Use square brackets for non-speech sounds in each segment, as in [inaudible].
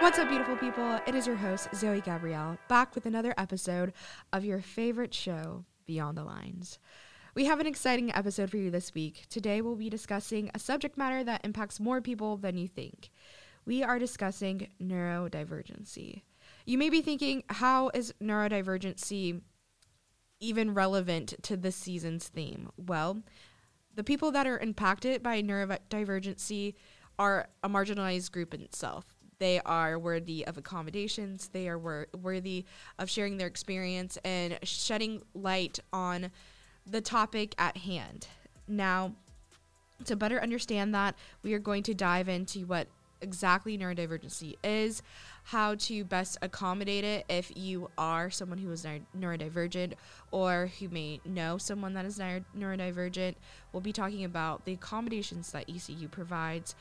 What's up, beautiful people? It is your host, Zoe Gabrielle, back with another episode of your favorite show, Beyond the Lines. We have an exciting episode for you this week. Today, we'll be discussing a subject matter that impacts more people than you think. We are discussing neurodivergency. You may be thinking, how is neurodivergency even relevant to this season's theme? Well, the people that are impacted by neurodivergency are a marginalized group in itself. They are worthy of accommodations. They are wor- worthy of sharing their experience and shedding light on the topic at hand. Now, to better understand that, we are going to dive into what exactly neurodivergency is, how to best accommodate it if you are someone who is neurodivergent or who may know someone that is neurodivergent. We'll be talking about the accommodations that ECU provides.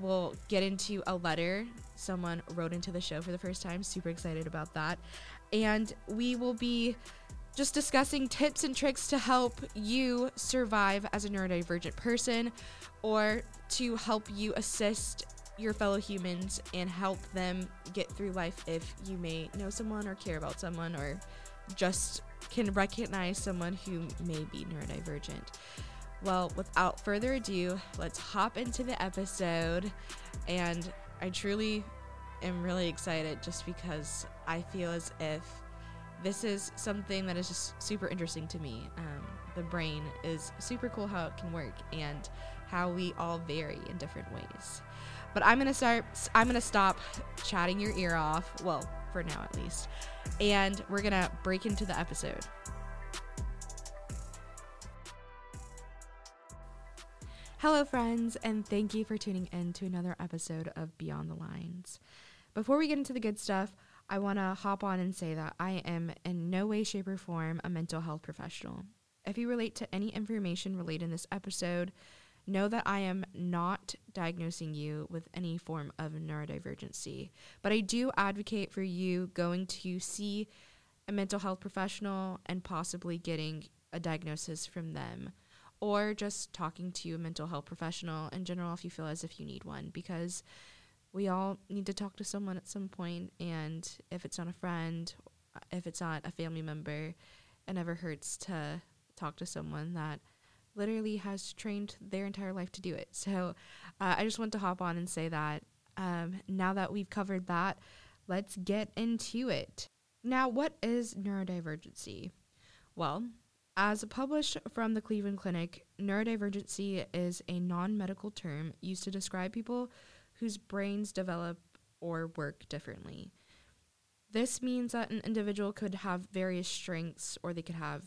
We'll get into a letter someone wrote into the show for the first time. Super excited about that. And we will be just discussing tips and tricks to help you survive as a neurodivergent person or to help you assist your fellow humans and help them get through life if you may know someone or care about someone or just can recognize someone who may be neurodivergent. Well, without further ado, let's hop into the episode. And I truly am really excited just because I feel as if this is something that is just super interesting to me. Um, the brain is super cool how it can work and how we all vary in different ways. But I'm gonna start. I'm gonna stop chatting your ear off. Well, for now at least, and we're gonna break into the episode. Hello, friends, and thank you for tuning in to another episode of Beyond the Lines. Before we get into the good stuff, I want to hop on and say that I am in no way, shape, or form a mental health professional. If you relate to any information related in this episode, know that I am not diagnosing you with any form of neurodivergency, but I do advocate for you going to see a mental health professional and possibly getting a diagnosis from them or just talking to a mental health professional in general if you feel as if you need one because we all need to talk to someone at some point and if it's not a friend if it's not a family member it never hurts to talk to someone that literally has trained their entire life to do it. So uh, I just want to hop on and say that um, now that we've covered that, let's get into it. Now, what is neurodivergency? Well, as published from the Cleveland Clinic, neurodivergency is a non medical term used to describe people whose brains develop or work differently. This means that an individual could have various strengths or they could have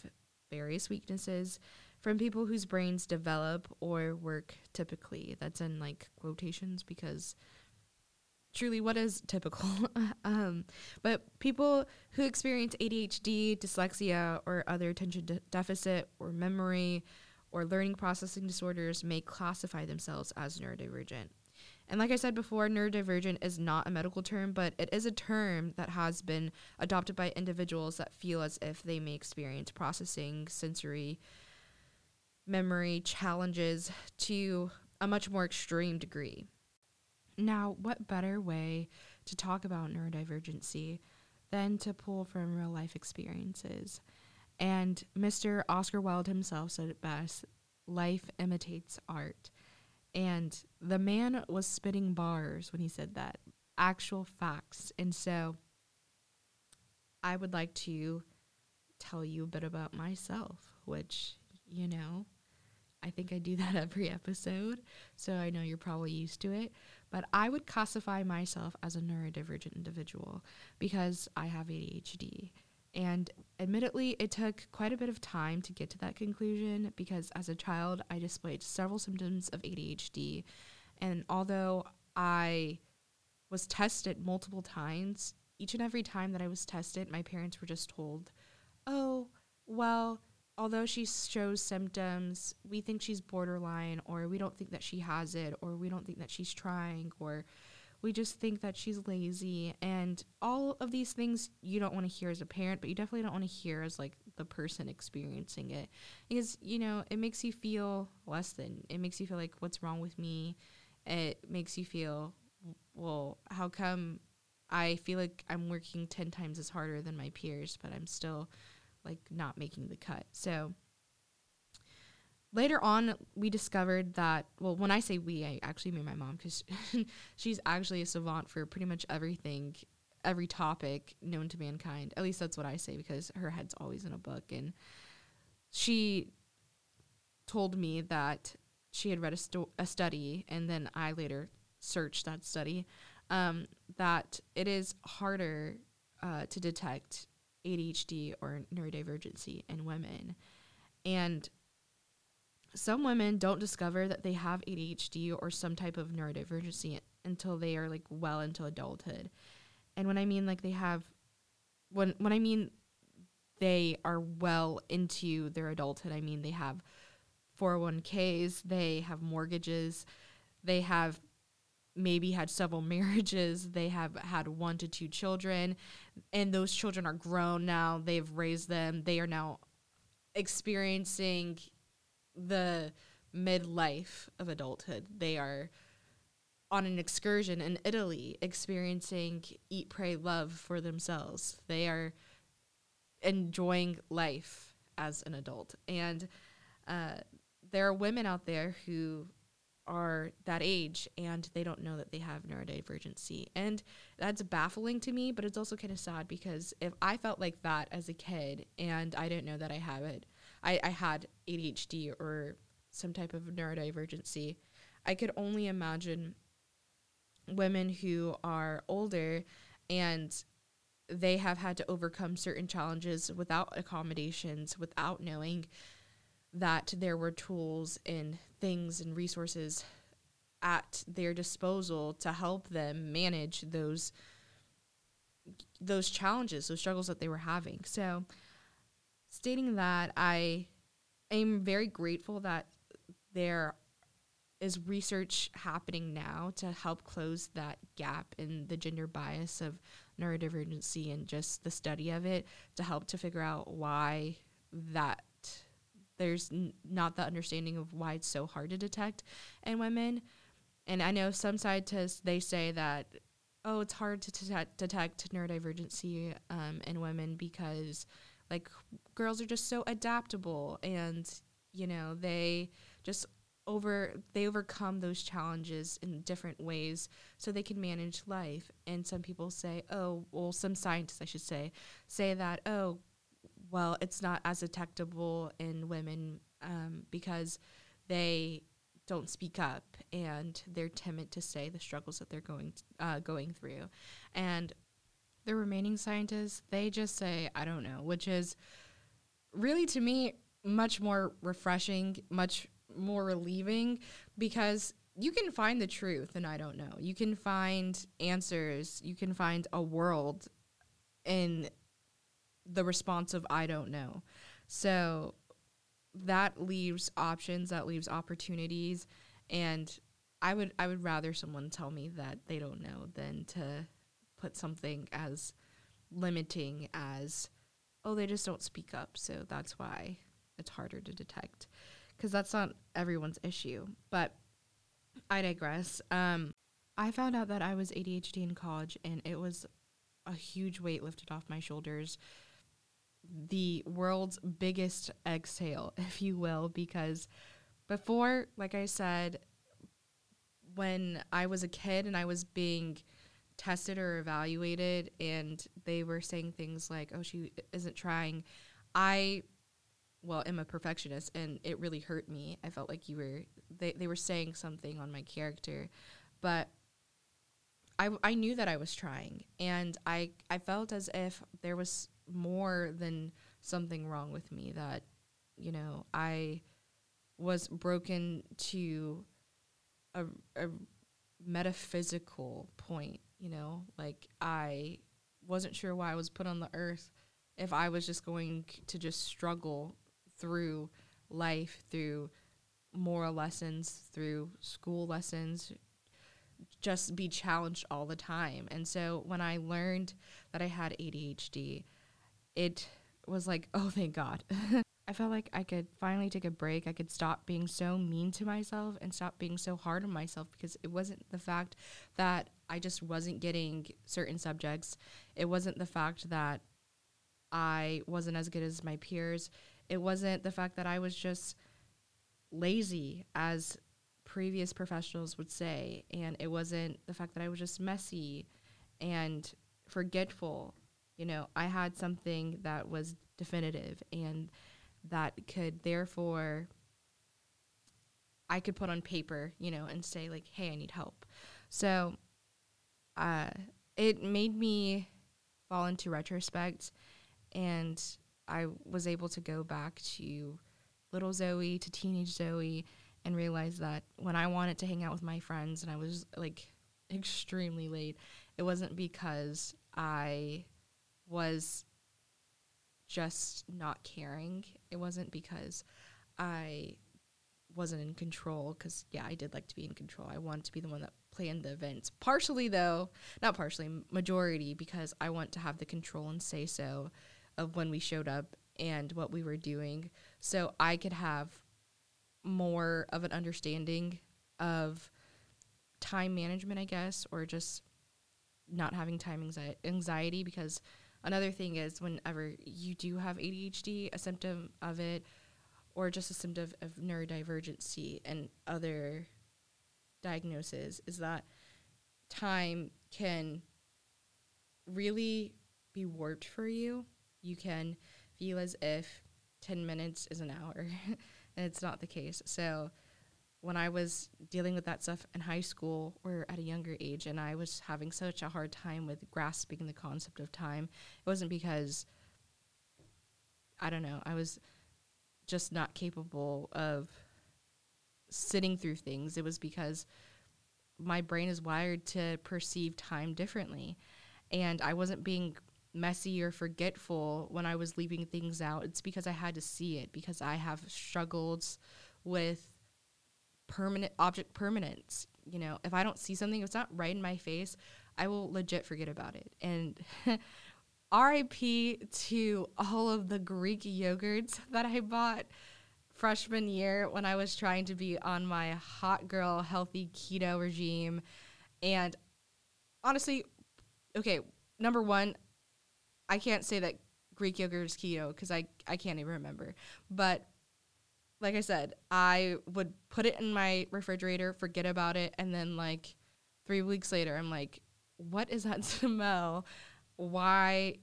various weaknesses from people whose brains develop or work typically. That's in like quotations because truly what is typical [laughs] um, but people who experience adhd dyslexia or other attention de- deficit or memory or learning processing disorders may classify themselves as neurodivergent and like i said before neurodivergent is not a medical term but it is a term that has been adopted by individuals that feel as if they may experience processing sensory memory challenges to a much more extreme degree. Now, what better way to talk about neurodivergency than to pull from real life experiences? And Mr. Oscar Wilde himself said it best life imitates art. And the man was spitting bars when he said that, actual facts. And so I would like to tell you a bit about myself, which, you know, I think I do [laughs] that every episode, so I know you're probably used to it. But I would classify myself as a neurodivergent individual because I have ADHD. And admittedly, it took quite a bit of time to get to that conclusion because as a child, I displayed several symptoms of ADHD. And although I was tested multiple times, each and every time that I was tested, my parents were just told, oh, well, although she shows symptoms, we think she's borderline, or we don't think that she has it, or we don't think that she's trying, or we just think that she's lazy. And all of these things you don't want to hear as a parent, but you definitely don't want to hear as like the person experiencing it. Because, you know, it makes you feel less than. It makes you feel like, what's wrong with me? It makes you feel, well, how come I feel like I'm working 10 times as harder than my peers, but I'm still like not making the cut. So later on, we discovered that, well, when I say we, I actually mean my mom because [laughs] she's actually a savant for pretty much everything, every topic known to mankind. At least that's what I say because her head's always in a book. And she told me that she had read a, sto- a study, and then I later searched that study, um, that it is harder uh, to detect ADHD or neurodivergency in women. And some women don't discover that they have ADHD or some type of neurodivergency until they are like well into adulthood. And when I mean like they have when when I mean they are well into their adulthood, I mean they have 401ks, they have mortgages, they have maybe had several [laughs] marriages, they have had one to two children, and those children are grown now, they've raised them, they are now experiencing the midlife of adulthood. They are on an excursion in Italy experiencing eat, pray, love for themselves. They are enjoying life as an adult. And uh, there are women out there who are that age and they don't know that they have neurodivergency. And that's baffling to me, but it's also kind of sad because if I felt like that as a kid and I didn't know that I have it, I, I had ADHD or some type of neurodivergency, I could only imagine women who are older and they have had to overcome certain challenges without accommodations, without knowing that there were tools and things and resources at their disposal to help them manage those those challenges, those struggles that they were having. So stating that I am very grateful that there is research happening now to help close that gap in the gender bias of neurodivergency and just the study of it to help to figure out why that there's n- not the understanding of why it's so hard to detect in women. And I know some scientists they say that oh it's hard to detect, neurodivergency um, in women because like girls are just so adaptable and you know they just over they overcome those challenges in different ways so they can manage life and some people say oh well some scientists i should say say that oh well it's not as detectable in women um, because they don't speak up and they're timid to say the struggles that they're going uh, going through and the remaining scientists, they just say, I don't know, which is really to me much more refreshing, much more relieving because you can find the truth and I don't know. You can find answers, you can find a world in the response of I don't know. So that leaves options, that leaves opportunities and I would I would rather someone tell me that they don't know than to put something as limiting as oh they just don't speak up so that's why it's harder to detect. Because that's not everyone's issue but i digress. Um, i found out that i was adhd in college and it was a huge weight lifted off my shoulders the world's biggest exhale [laughs] if you will because before like i said when i was a kid and i was being tested or evaluated and they were saying things like, oh, she isn't trying, I, well, am a perfectionist and it really hurt me. I felt like you were, they, they were saying something on my character, but I, I knew that I was trying and I, I felt as if there was more than something wrong with me that, you know, I was broken to a, a metaphysical point you know? Like i wasn't sure why i was put on the earth if i was just going to just struggle through life through moral lessons through school lessons just be challenged all the time. And so when i learned that i had adhd it was like, oh, thank God. [laughs] I felt like I could finally take a break. I could stop being so mean to myself and stop being so hard on myself because it wasn't the fact that I just wasn't getting certain subjects. It wasn't the fact that I wasn't as good as my peers. It wasn't the fact that I was just lazy, as previous professionals would say. And it wasn't the fact that I was just messy and forgetful. You know, I had something that was definitive and that could therefore I could put on paper, you know, and say like, "Hey, I need help." So, uh, it made me fall into retrospect, and I was able to go back to little Zoe to teenage Zoe and realize that when I wanted to hang out with my friends and I was like extremely late, it wasn't because I was just not caring. It wasn't because I wasn't in control because yeah i did like to be in control i wanted to be the one that planned the events partially though not partially majority because i want to have the control and say so of when we showed up and what we were doing so i could have more of an understanding of time management i guess or just not having time anxi- anxiety because another thing is whenever you do have adhd a symptom of it or just a symptom of, neurodivergency and other diagnoses is that time can really be warped for you. You can feel as if 10 minutes is an hour, [laughs] and it's not the case. So, when I was dealing with that stuff in high school or at a younger age, and I was having such a hard time with grasping the concept of time, it wasn't because I don't know, I was just not capable of sitting through things. It was because my brain is wired to perceive time differently. And I wasn't being messy or forgetful when I was leaving things out. It's because I had to see it, because I have struggled with permanent object permanence. You know, if I don't see something, if it's not right in my face, I will legit forget about it. And [laughs] RIP to all of the Greek yogurts that I bought freshman year when I was trying to be on my hot girl healthy keto regime. And honestly, okay, number one, I can't say that Greek yogurt is keto because I, I can't even remember. But like I said, I would put it in my refrigerator, forget about it, and then like three weeks later, I'm like, what is that [laughs] smell? why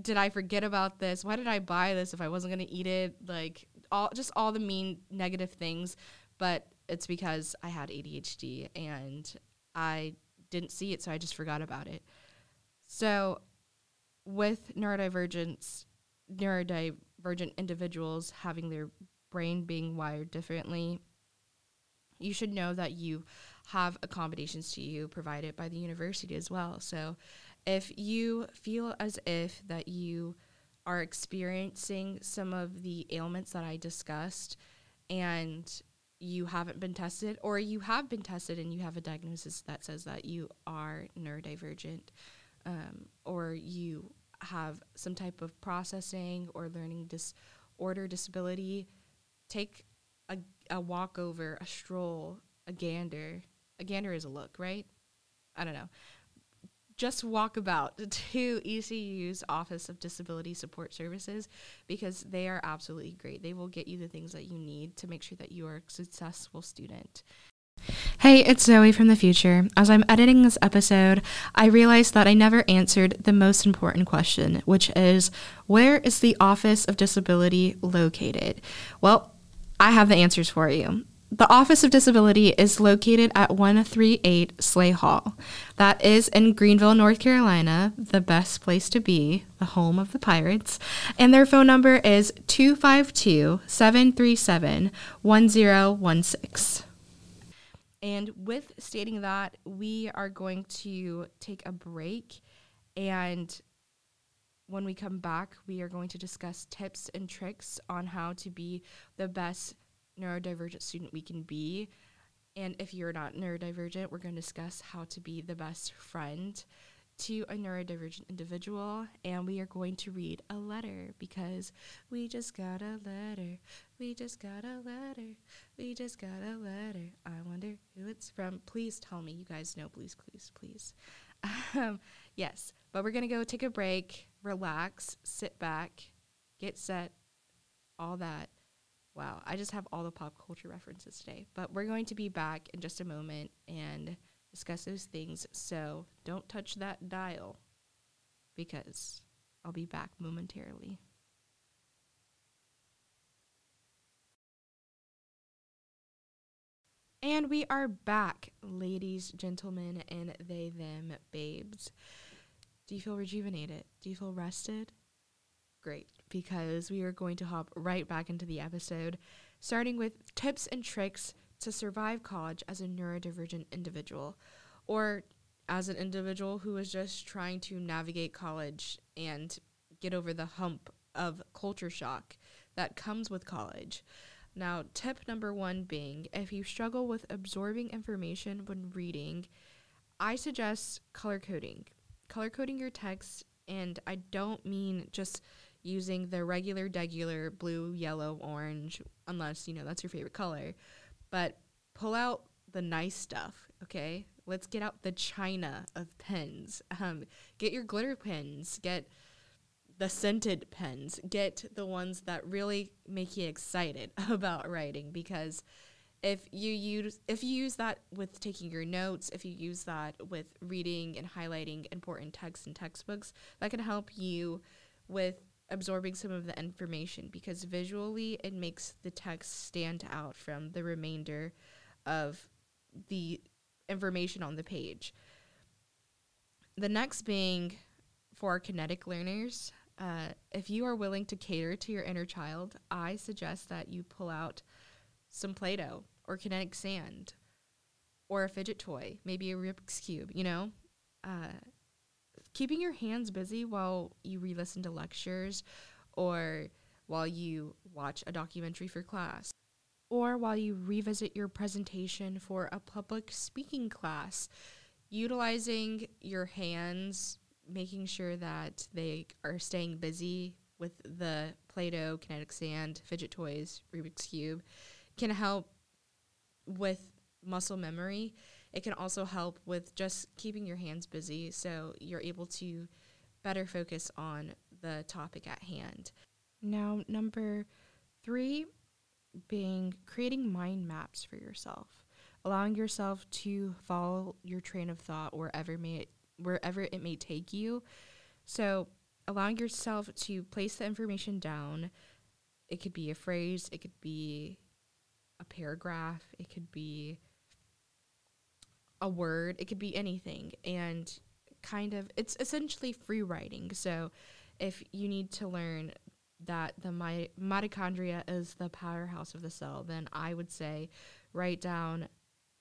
did I forget about this? Why did I buy this if I wasn't to eat it? Like all just all the mean negative things, but it's because I had ADHD and I didn't see it so I just forgot about it. So with neurodivergence neurodivergent individuals having their brain being wired differently, you should know that you have accommodations to you provided by the university as well. So if you feel as if that you are experiencing some of the ailments that I discussed and you haven't been tested or you have been tested and you have a diagnosis that says that you are neurodivergent um, or you have some type of processing or learning disorder disability take a, a walk over a stroll a gander a gander is a look right i don't know just walk about to [laughs] ECU's Office of Disability Support Services because they are absolutely great. They will get you the things that you need to make sure that you are a successful student. Hey, it's Zoe from the future. As I'm editing this episode, I realized that I never answered the most important question, which is where is the Office of Disability located? Well, I have the answers for you. The Office of Disability is located at 138 Slay Hall. That is in Greenville, North Carolina, the best place to be, the home of the Pirates. And their phone number is 252 737 1016. And with stating that, we are going to take a break. And when we come back, we are going to discuss tips and tricks on how to be the best neurodivergent student we can be. And if you're not neurodivergent, we're going to discuss how to be the best friend to a neurodivergent individual and we are going to read a letter because we just got a letter. We just got a letter. We just got a letter. I wonder who it's from. Please tell me. You guys know, please, please, please. [laughs] Um, yes, but we're going to go take a break, relax, sit back, get set, all that. Wow, I just have all the pop culture references today. But we're going to be back in just a moment and discuss those things. So don't touch that dial because I'll be back momentarily. And we are back, ladies, gentlemen, and they, them, babes. Do you feel rejuvenated? Do you feel rested? Great, because we are going to hop right back into the episode, starting with tips and tricks to survive college as a neurodivergent individual or as an individual who is just trying to navigate college and get over the hump of culture shock that comes with college. Now, tip number one being if you struggle with absorbing information when reading, I suggest color coding. Color coding your text, and I don't mean just using the regular, degular blue, yellow, orange, unless you know that's your favorite color, but pull out the nice stuff, okay? Let's get out the china of pens. Um, get your glitter pens. Get the scented pens. Get the ones that really make you excited [laughs] about writing because if you use if you use that with taking your notes, if you use that with reading and highlighting important texts and textbooks, that can help you with absorbing some of the information because visually it makes the text stand out from the remainder of the information on the page. The next being for kinetic learners, uh, if you are willing to cater to your inner child, I suggest that you pull out some Play Doh or kinetic sand or a fidget toy, maybe a Rubik's Cube, you know? Uh, keeping your hands busy while you re listen to lectures or while you watch a documentary for class or while you revisit your presentation for a public speaking class, utilizing your hands, making sure that they are staying busy with the Play Doh, kinetic sand, fidget toys, Rubik's Cube can help with muscle memory. It can also help with just keeping your hands busy so you're able to better focus on the topic at hand. Now, number three being creating mind maps for yourself, allowing yourself to follow your train of thought wherever may wherever it may take you. So, allowing yourself to place the information down. It could be a phrase, it could be a paragraph, it could be a word, it could be anything and kind of it's essentially free writing. So, if you need to learn that the my- mitochondria is the powerhouse of the cell, then I would say write down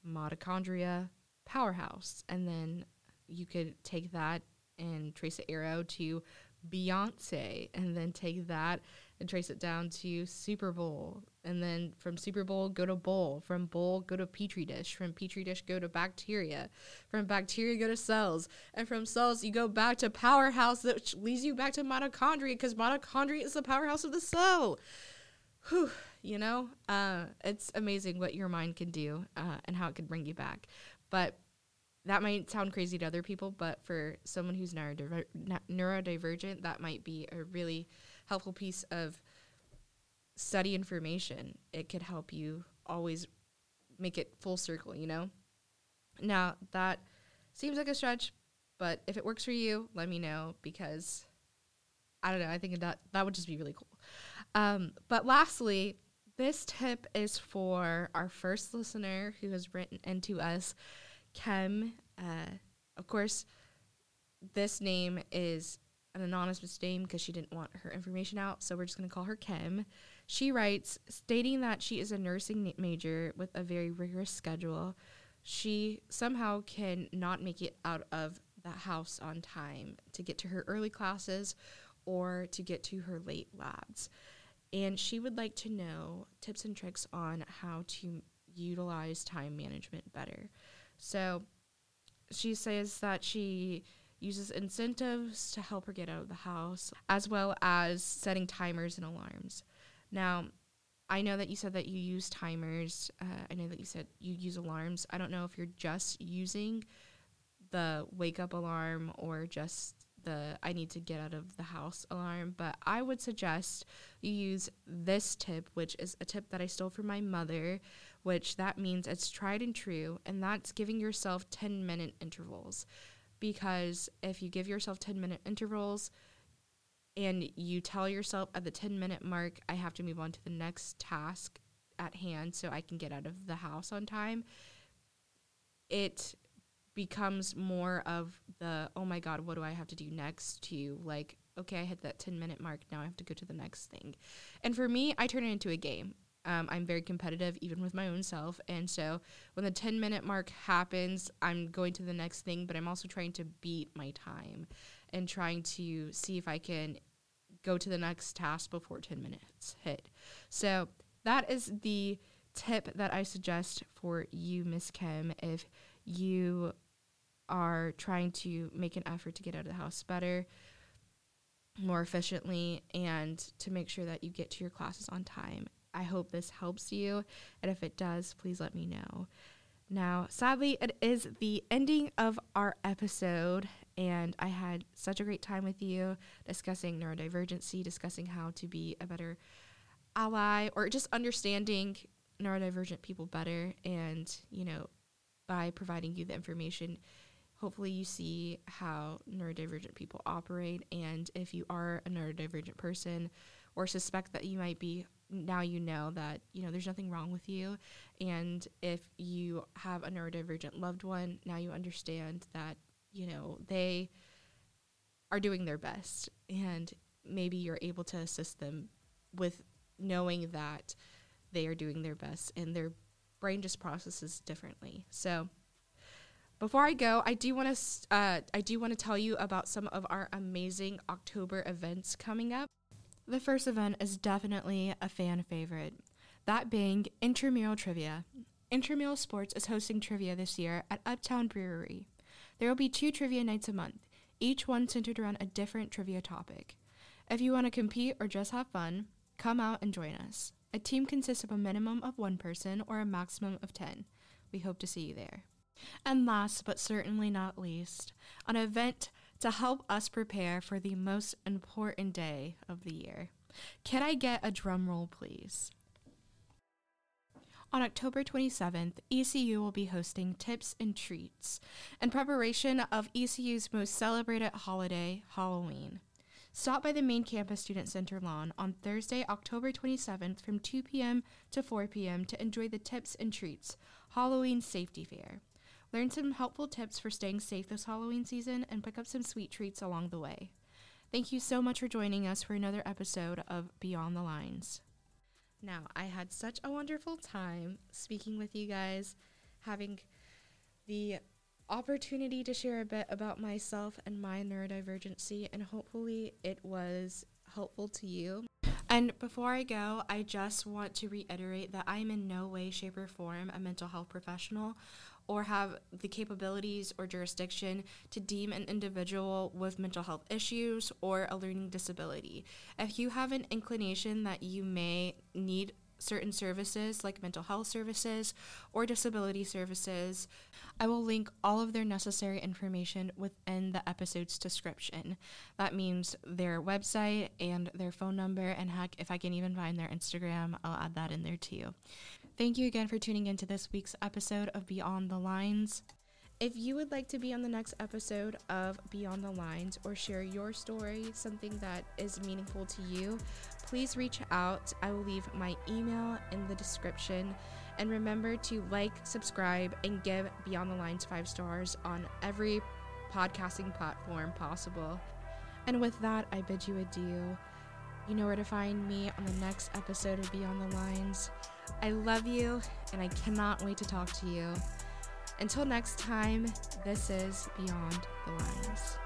mitochondria powerhouse. And then you could take that and trace an arrow to Beyonce, and then take that and trace it down to Super Bowl. And then from Super Bowl, go to bowl. From bowl, go to Petri dish. From Petri dish, go to bacteria. From bacteria, go to cells. And from cells, you go back to powerhouse, which leads you back to mitochondria because mitochondria is the powerhouse of the cell. Whew, you know, uh, it's amazing what your mind can do uh, and how it can bring you back. But that might sound crazy to other people, but for someone who's neurodiver- neurodivergent, that might be a really helpful piece of study information. It could help you always make it full circle, you know? Now, that seems like a stretch, but if it works for you, let me know because I don't know, I think that that would just be really cool. Um, but lastly, this tip is for our first listener who has written into us, Kem. Uh, of course, this name is an anonymous name because she didn't want her information out, so we're just going to call her Kim. She writes, stating that she is a nursing major with a very rigorous schedule. She somehow can not make it out of the house on time to get to her early classes or to get to her late labs. And she would like to know tips and tricks on how to utilize time management better. So she says that she uses incentives to help her get out of the house, as well as setting timers and alarms. Now, I know that you said that you use timers. Uh, I know that you said you use alarms. I don't know if you're just using the wake up alarm or just the I need to get out of the house alarm, but I would suggest you use this tip, which is a tip that I stole from my mother, which that means it's tried and true, and that's giving yourself 10 minute intervals. Because if you give yourself 10 minute intervals, and you tell yourself at the 10 minute mark, I have to move on to the next task at hand so I can get out of the house on time, it becomes more of the, oh my God, what do I have to do next to like, okay, I hit that 10 minute mark. Now I have to go to the next thing. And for me, I turn it into a game. Um, I'm very competitive, even with my own self. And so when the 10 minute mark happens, I'm going to the next thing, but I'm also trying to beat my time and trying to see if I can go to the next task before 10 minutes hit. So that is the tip that I suggest for you, Miss Kim, if you are trying to make an effort to get out of the house better, more efficiently, and to make sure that you get to your classes on time. I hope this helps you, and if it does, please let me know. Now, sadly, it is the ending of our episode, and I had such a great time with you discussing neurodivergency, discussing how to be a better ally, or just understanding neurodivergent people better. And, you know, by providing you the information, hopefully you see how neurodivergent people operate. And if you are a neurodivergent person or suspect that you might be, now you know that, you know, there's nothing wrong with you. And if you have a neurodivergent loved one, now you understand that you know, they are doing their best and maybe you're able to assist them with knowing that they are doing their best and their brain just processes differently. So before I go, I do want to uh, I do want to tell you about some of our amazing October events coming up. The first event is definitely a fan favorite, that being Intramural Trivia. Intramural Sports is hosting trivia this year at Uptown Brewery. There will be two trivia nights a month, each one centered around a different trivia topic. If you want to compete or just have fun, come out and join us. A team consists of a minimum of one person or a maximum of 10. We hope to see you there. And last but certainly not least, an event to help us prepare for the most important day of the year. Can I get a drum roll, please? On October 27th, ECU will be hosting Tips and Treats in preparation of ECU's most celebrated holiday, Halloween. Stop by the main campus Student Center lawn on Thursday, October 27th from 2 p.m. to 4 p.m. to enjoy the Tips and Treats Halloween Safety Fair. Learn some helpful tips for staying safe this Halloween season and pick up some sweet treats along the way. Thank you so much for joining us for another episode of Beyond the Lines. Now, I had such a wonderful time speaking with you guys, having the opportunity to share a bit about myself and my neurodivergency, and hopefully it was helpful to you. And before I go, I just want to reiterate that I am in no way, shape, or form a mental health professional or have the capabilities or jurisdiction to deem an individual with mental health issues or a learning disability. If you have an inclination that you may need certain services like mental health services or disability services, I will link all of their necessary information within the episode's description. That means their website and their phone number, and heck, if I can even find their Instagram, I'll add that in there too. Thank you again for tuning into this week's episode of Beyond the Lines. If you would like to be on the next episode of Beyond the Lines or share your story, something that is meaningful to you, please reach out. I will leave my email in the description. And remember to like, subscribe, and give Beyond the Lines five stars on every podcasting platform possible. And with that, I bid you adieu. You know where to find me on the next episode of Beyond the Lines. I love you, and I cannot wait to talk to you. Until next time, this is Beyond the Lines.